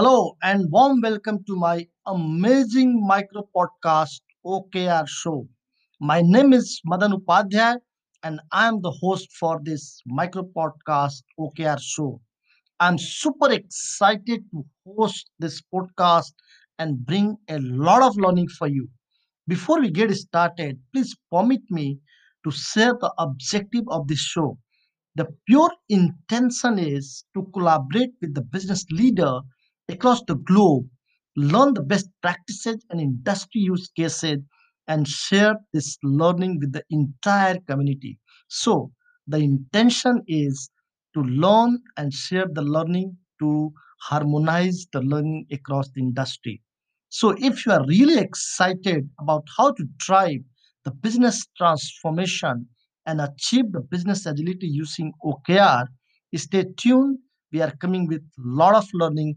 Hello and warm welcome to my amazing micro podcast OKR show. My name is Madan Upadhyay and I am the host for this micro podcast OKR show. I'm super excited to host this podcast and bring a lot of learning for you. Before we get started, please permit me to share the objective of this show. The pure intention is to collaborate with the business leader across the globe, learn the best practices and industry use cases, and share this learning with the entire community. So, the intention is to learn and share the learning to harmonize the learning across the industry. So, if you are really excited about how to drive the business transformation and achieve the business agility using OKR, stay tuned. We are coming with a lot of learning.